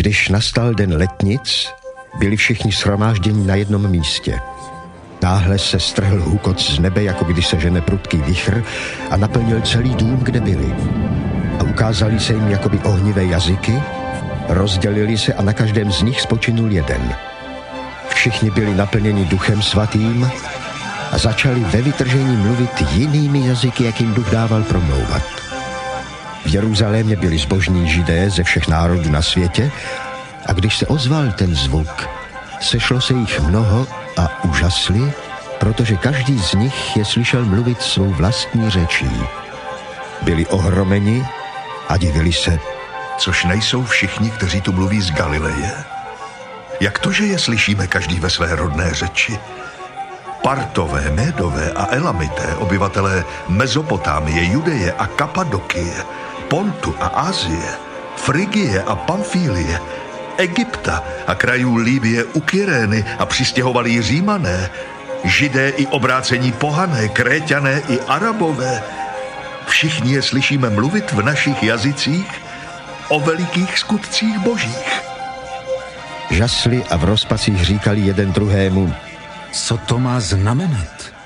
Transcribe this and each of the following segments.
Když nastal den letnic, byli všichni shromážděni na jednom místě. Náhle se strhl hukot z nebe, jako když se žene prudký vichr a naplnil celý dům, kde byli. A ukázali se jim jakoby ohnivé jazyky, rozdělili se a na každém z nich spočinul jeden. Všichni byli naplněni duchem svatým a začali ve vytržení mluvit jinými jazyky, jak jim duch dával promlouvat. V Jeruzalémě byli zbožní židé ze všech národů na světě a když se ozval ten zvuk, sešlo se jich mnoho a úžasli, protože každý z nich je slyšel mluvit svou vlastní řečí. Byli ohromeni a divili se. Což nejsou všichni, kteří tu mluví z Galileje? Jak to, že je slyšíme každý ve své rodné řeči? Partové, Médové a Elamité, obyvatelé Mezopotámie, Judeje a Kapadokie, Pontu a Asie, Frigie a Pamfílie, Egypta a krajů Líbie u Kyrény a přistěhovali římané, židé i obrácení pohané, kréťané i arabové. Všichni je slyšíme mluvit v našich jazycích o velikých skutcích božích. Žasli a v rozpacích říkali jeden druhému, co to má znamenat?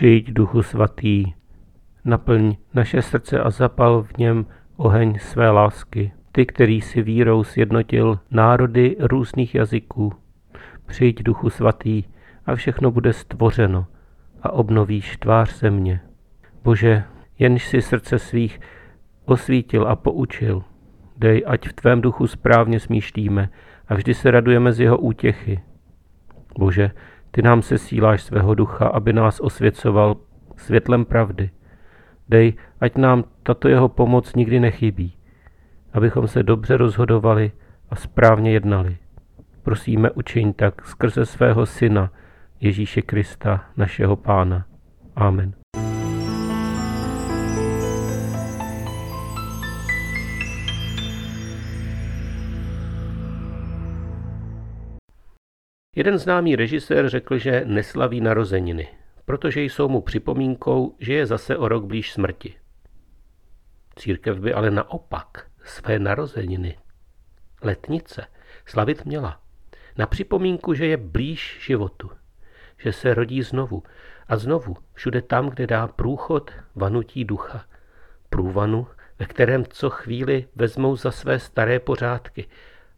Přijď, Duchu Svatý, naplň naše srdce a zapal v něm oheň své lásky. Ty, který si vírou sjednotil národy různých jazyků. Přijď, Duchu Svatý, a všechno bude stvořeno a obnovíš tvář země. Bože, jenž si srdce svých osvítil a poučil. Dej, ať v tvém duchu správně smýšlíme a vždy se radujeme z jeho útěchy. Bože, ty nám se síláš svého ducha, aby nás osvěcoval světlem pravdy. Dej, ať nám tato jeho pomoc nikdy nechybí, abychom se dobře rozhodovali a správně jednali. Prosíme, učiň tak skrze svého Syna, Ježíše Krista, našeho Pána. Amen. Jeden známý režisér řekl, že neslaví narozeniny, protože jsou mu připomínkou, že je zase o rok blíž smrti. Církev by ale naopak své narozeniny, letnice, slavit měla. Na připomínku, že je blíž životu, že se rodí znovu a znovu všude tam, kde dá průchod vanutí ducha. Průvanu, ve kterém co chvíli vezmou za své staré pořádky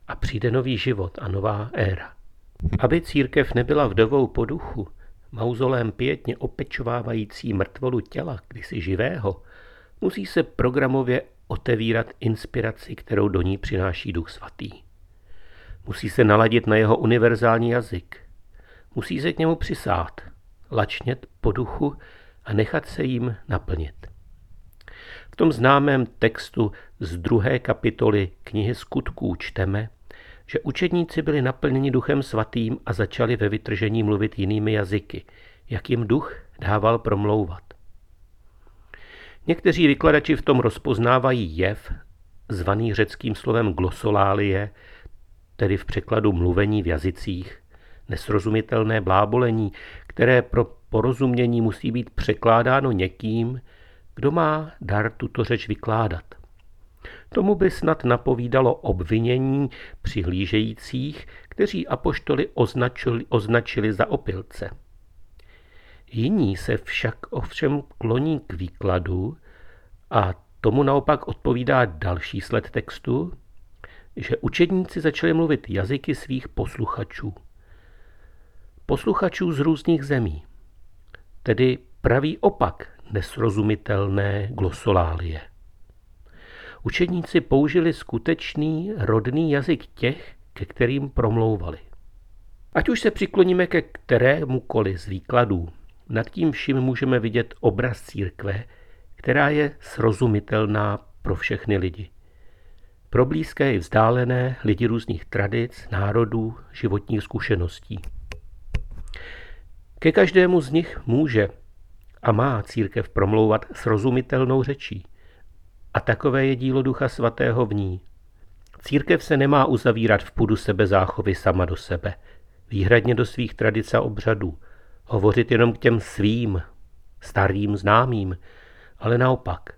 a přijde nový život a nová éra. Aby církev nebyla vdovou po duchu, mauzolém pětně opečovávající mrtvolu těla kdysi živého, musí se programově otevírat inspiraci, kterou do ní přináší Duch Svatý. Musí se naladit na jeho univerzální jazyk. Musí se k němu přisát, lačnět po duchu a nechat se jim naplnit. V tom známém textu z druhé kapitoly knihy skutků čteme, že učedníci byli naplněni duchem svatým a začali ve vytržení mluvit jinými jazyky, jak jim duch dával promlouvat. Někteří vykladači v tom rozpoznávají jev, zvaný řeckým slovem glosolálie, tedy v překladu mluvení v jazycích, nesrozumitelné blábolení, které pro porozumění musí být překládáno někým, kdo má dar tuto řeč vykládat. Tomu by snad napovídalo obvinění přihlížejících, kteří apoštoli označili, označili za opilce. Jiní se však ovšem kloní k výkladu a tomu naopak odpovídá další sled textu, že učedníci začali mluvit jazyky svých posluchačů. Posluchačů z různých zemí, tedy pravý opak nesrozumitelné glosolálie. Učedníci použili skutečný rodný jazyk těch, ke kterým promlouvali. Ať už se přikloníme ke kterémukoliv z výkladů, nad tím vším můžeme vidět obraz církve, která je srozumitelná pro všechny lidi. Pro blízké i vzdálené lidi různých tradic, národů, životních zkušeností. Ke každému z nich může a má církev promlouvat srozumitelnou řečí. A takové je dílo Ducha Svatého v ní. Církev se nemá uzavírat v půdu sebe záchovy sama do sebe, výhradně do svých tradic a obřadů, hovořit jenom k těm svým, starým známým, ale naopak,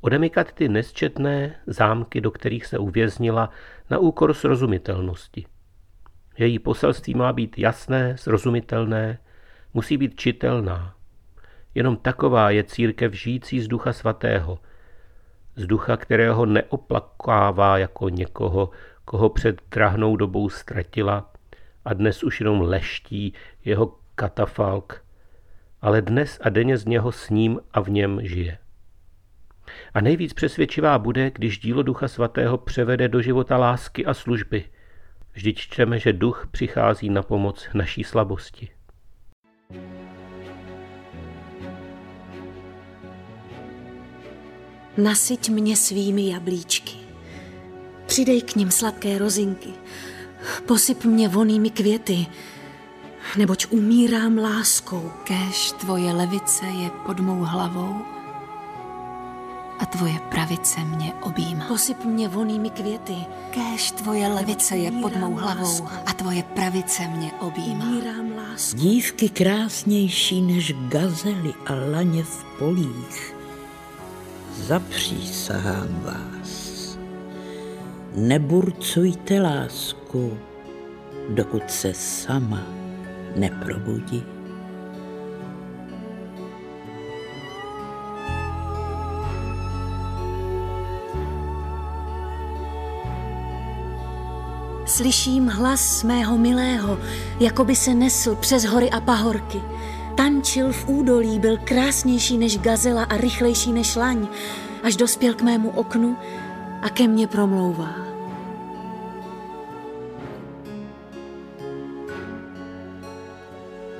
odemykat ty nesčetné zámky, do kterých se uvěznila na úkor srozumitelnosti. Její poselství má být jasné, srozumitelné, musí být čitelná. Jenom taková je církev žijící z ducha svatého, z ducha, kterého neoplakává jako někoho, koho před drahnou dobou ztratila a dnes už jenom leští jeho katafalk, ale dnes a denně z něho s ním a v něm žije. A nejvíc přesvědčivá bude, když dílo Ducha Svatého převede do života lásky a služby. Vždyť čteme, že duch přichází na pomoc naší slabosti. Nasyť mě svými jablíčky. Přidej k nim sladké rozinky. Posyp mě vonými květy, neboť umírám láskou. Kéž tvoje levice je pod mou hlavou a tvoje pravice mě objímá. Posyp mě vonými květy. Kéž tvoje levice je pod mou hlavou a tvoje pravice mě objímá. Umírám láskou. Dívky krásnější než gazely a laně v polích. Zapřísahám vás. Neburcujte lásku, dokud se sama neprobudí. Slyším hlas mého milého, jako by se nesl přes hory a pahorky. Tančil v údolí, byl krásnější než gazela a rychlejší než laň, až dospěl k mému oknu a ke mně promlouvá.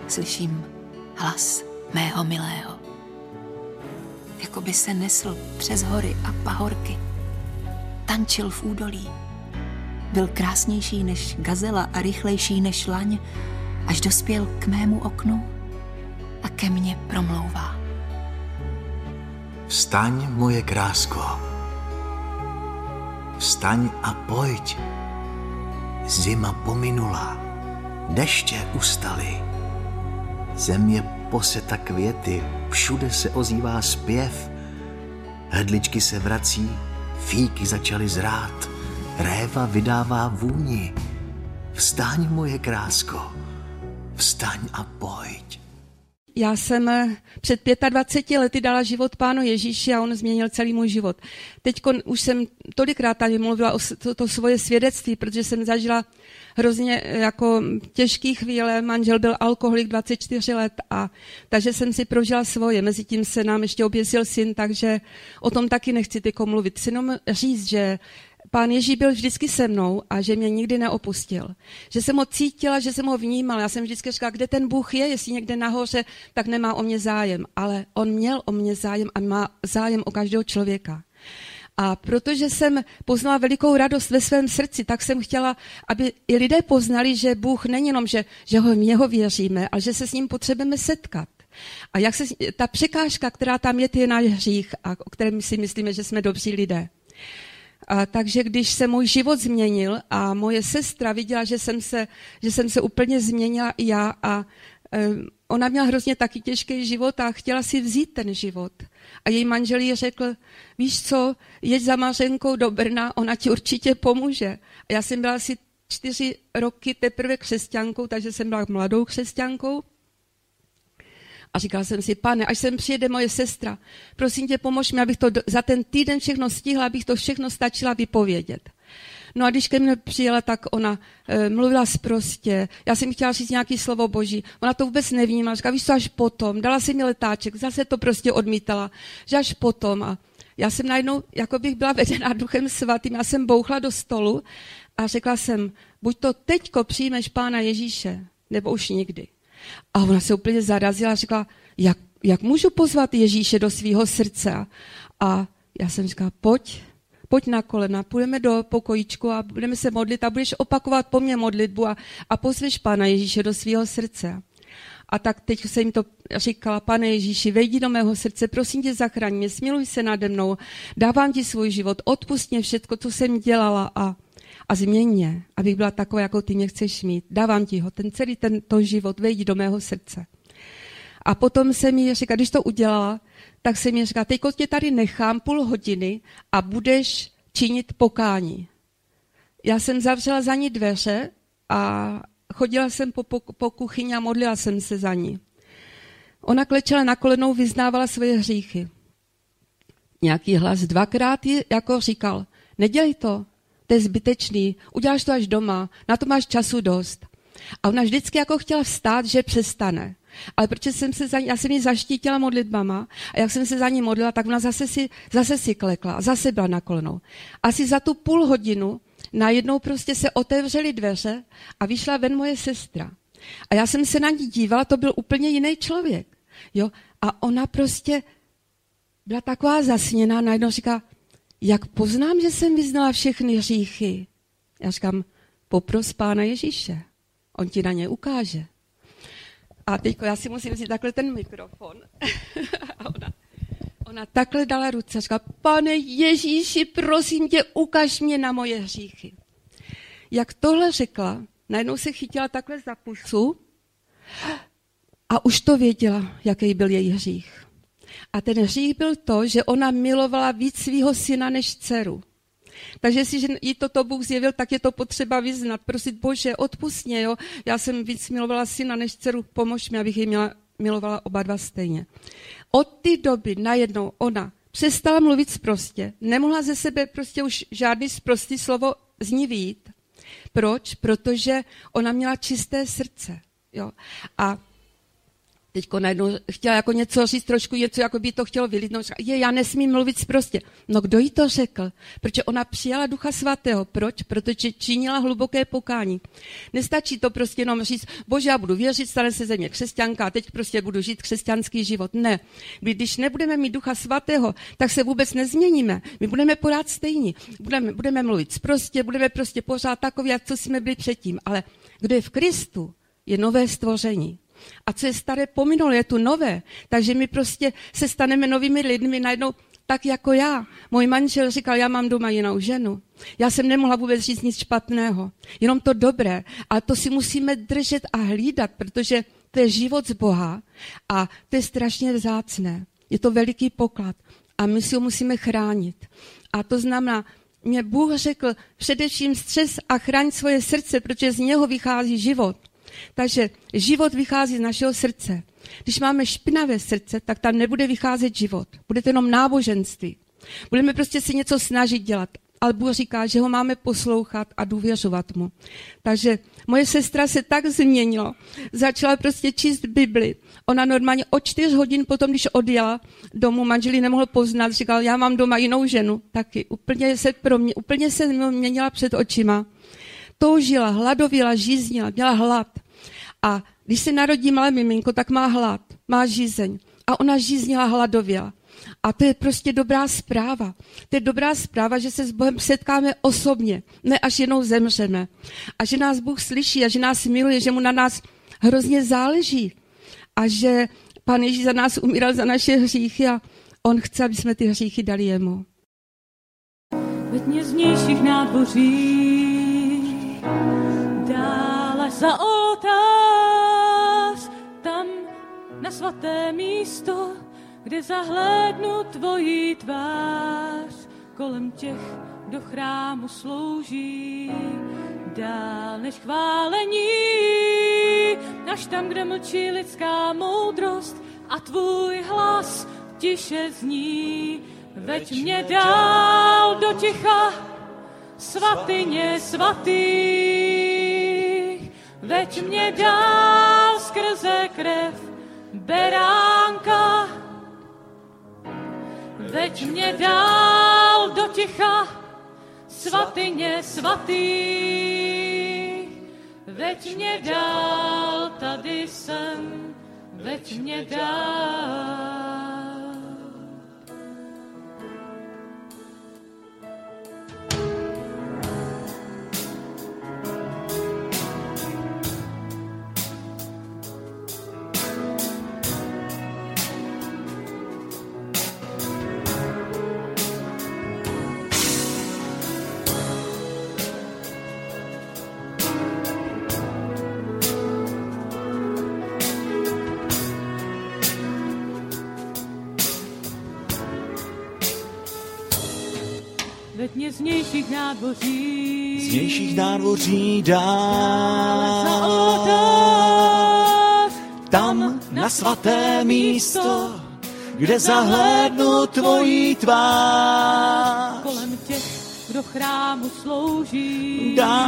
Slyším hlas mého milého, jako by se nesl přes hory a pahorky. Tančil v údolí, byl krásnější než gazela a rychlejší než laň, až dospěl k mému oknu a ke mně promlouvá. Vstaň, moje krásko. Vstaň a pojď. Zima pominula, deště ustaly. Země poseta květy, všude se ozývá zpěv. Hrdličky se vrací, fíky začaly zrát, réva vydává vůni. Vstaň, moje krásko, vstaň a pojď. Já jsem eh, před 25 lety dala život pánu Ježíši a on změnil celý můj život. Teď už jsem tolikrát tady mluvila o to, to svoje svědectví, protože jsem zažila hrozně eh, jako těžký chvíle. Manžel byl alkoholik 24 let a takže jsem si prožila svoje. Mezitím se nám ještě oběsil syn, takže o tom taky nechci teď mluvit. Chci jenom říct, že Pán Ježíš byl vždycky se mnou a že mě nikdy neopustil. Že jsem ho cítila, že jsem ho vnímala. Já jsem vždycky říkala, kde ten Bůh je, jestli někde nahoře, tak nemá o mě zájem. Ale on měl o mě zájem a má zájem o každého člověka. A protože jsem poznala velikou radost ve svém srdci, tak jsem chtěla, aby i lidé poznali, že Bůh není jenom, že, že ho, mě ho věříme, ale že se s ním potřebujeme setkat. A jak se, ta překážka, která tam je, je náš hřích, a o kterém si myslíme, že jsme dobří lidé. A takže když se můj život změnil a moje sestra viděla, že jsem se, že jsem se úplně změnila i já a um, ona měla hrozně taky těžký život a chtěla si vzít ten život. A její manžel jí řekl, víš co, jeď za Mařenkou do Brna, ona ti určitě pomůže. A já jsem byla asi čtyři roky teprve křesťankou, takže jsem byla mladou křesťankou. A říkala jsem si, pane, až sem přijede moje sestra, prosím tě, pomož mi, abych to za ten týden všechno stihla, abych to všechno stačila vypovědět. No a když ke mně přijela, tak ona e, mluvila zprostě. Já jsem chtěla říct nějaký slovo boží. Ona to vůbec nevnímala. Říkala, víš co, až potom. Dala si mi letáček, zase to prostě odmítala. Že až potom. A já jsem najednou, jako bych byla vedená duchem svatým, já jsem bouchla do stolu a řekla jsem, buď to teďko přijmeš pána Ježíše, nebo už nikdy. A ona se úplně zarazila a řekla, jak, jak můžu pozvat Ježíše do svého srdce? A já jsem říkala, pojď, pojď na kolena, půjdeme do pokojíčku a budeme se modlit a budeš opakovat po mně modlitbu a, a pozveš Pána Ježíše do svého srdce. A tak teď jsem jim to říkala, pane Ježíši, vejdi do mého srdce, prosím tě, zachraň mě, smiluj se nade mnou, dávám ti svůj život, odpust mě všechno, co jsem dělala a a změň mě, abych byla taková, jako ty mě chceš mít. Dávám ti ho, ten celý tento život, vejdi do mého srdce. A potom se mi říká, když to udělala, tak se mi říká, teď tě tady nechám půl hodiny a budeš činit pokání. Já jsem zavřela za ní dveře a chodila jsem po, po, po kuchyni a modlila jsem se za ní. Ona klečela na kolenou, vyznávala svoje hříchy. Nějaký hlas dvakrát ji jako říkal, nedělej to, to je zbytečný, uděláš to až doma, na to máš času dost. A ona vždycky jako chtěla vstát, že přestane. Ale protože jsem se za ní, já jsem ji zaštítila modlitbama a jak jsem se za ní modlila, tak ona zase si, zase si klekla a zase byla na kolenou. Asi za tu půl hodinu najednou prostě se otevřely dveře a vyšla ven moje sestra. A já jsem se na ní dívala, to byl úplně jiný člověk. Jo? A ona prostě byla taková zasněná, najednou říká, jak poznám, že jsem vyznala všechny hříchy? Já říkám, popros Pána Ježíše, on ti na ně ukáže. A teď já si musím vzít takhle ten mikrofon. a ona, ona takhle dala ruce a říkala, pane Ježíši, prosím tě, ukaž mě na moje hříchy. Jak tohle řekla, najednou se chytila takhle za pusu a už to věděla, jaký byl její hřích. A ten hřích byl to, že ona milovala víc svého syna než dceru. Takže jestliže jí toto Bůh zjevil, tak je to potřeba vyznat. Prosit, Bože, odpustně, jo. Já jsem víc milovala syna než dceru, pomož mi, abych ji měla, milovala oba dva stejně. Od té doby najednou ona přestala mluvit sprostě, nemohla ze sebe prostě už žádný sprostý slovo z ní výjít. Proč? Protože ona měla čisté srdce. Jo. A Teďko najednou chtěla jako něco říct, trošku něco, jako by to chtělo vylítnout. Je, já nesmím mluvit prostě. No kdo jí to řekl? Protože ona přijala Ducha Svatého. Proč? Protože činila hluboké pokání. Nestačí to prostě jenom říct, bože, já budu věřit, stane se ze mě křesťanka a teď prostě budu žít křesťanský život. Ne. Když nebudeme mít Ducha Svatého, tak se vůbec nezměníme. My budeme pořád stejní. Budeme, budeme mluvit prostě, budeme prostě pořád takový, jak co jsme byli předtím. Ale kdo je v Kristu, je nové stvoření. A co je staré pominulo, je tu nové. Takže my prostě se staneme novými lidmi najednou tak jako já. Můj manžel říkal, já mám doma jinou ženu. Já jsem nemohla vůbec říct nic špatného, jenom to dobré. A to si musíme držet a hlídat, protože to je život z Boha a to je strašně vzácné. Je to veliký poklad a my si ho musíme chránit. A to znamená, mě Bůh řekl, především střes a chraň svoje srdce, protože z něho vychází život. Takže život vychází z našeho srdce. Když máme špinavé srdce, tak tam nebude vycházet život. Bude to jenom náboženství. Budeme prostě si něco snažit dělat. Ale Bůh říká, že ho máme poslouchat a důvěřovat mu. Takže moje sestra se tak změnila. Začala prostě číst Bibli. Ona normálně o čtyř hodin potom, když odjela domů, manželí nemohl poznat, říkal, já mám doma jinou ženu. Taky úplně se pro mě, úplně se měnila před očima. Toužila, hladověla, žíznila, měla hlad. A když se narodí malé miminko, tak má hlad, má žízeň. A ona žíznila hladověla. A to je prostě dobrá zpráva. To je dobrá zpráva, že se s Bohem setkáme osobně, ne až jenom zemřeme. A že nás Bůh slyší a že nás miluje, že mu na nás hrozně záleží. A že Pán Ježíš za nás umíral za naše hříchy a on chce, aby jsme ty hříchy dali jemu. Ve vnějších nádvoří dále na svaté místo, kde zahlédnu tvoji tvář, kolem těch, kdo chrámu slouží, dál než chválení, až tam, kde mlčí lidská moudrost a tvůj hlas tiše zní. Veď mě dál do ticha, svatyně svatých, veď mě dál skrze krev beránka, veď mě dál do ticha, svatyně svatých, veď mě dál, tady jsem, veď mě dál. Mě z nějších nádvoří, z nějších nádvoří dál. Tam na svaté místo, kde zahlédnu tvojí tvář. Kolem těch, kdo chrámu slouží, dál,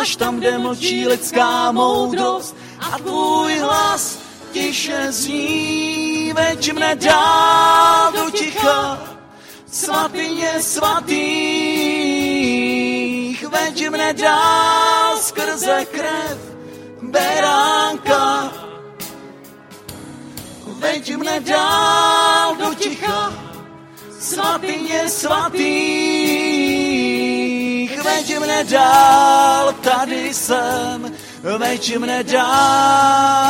až tam, kde mlčí lidská moudrost a tvůj hlas tiše zní, veď mne dál do ticha, svatyně svatých, veď mne dál skrze krev beránka, veď mne dál do ticha, svatyně svatých, veď mne dál, tady jsem, veď mne dál.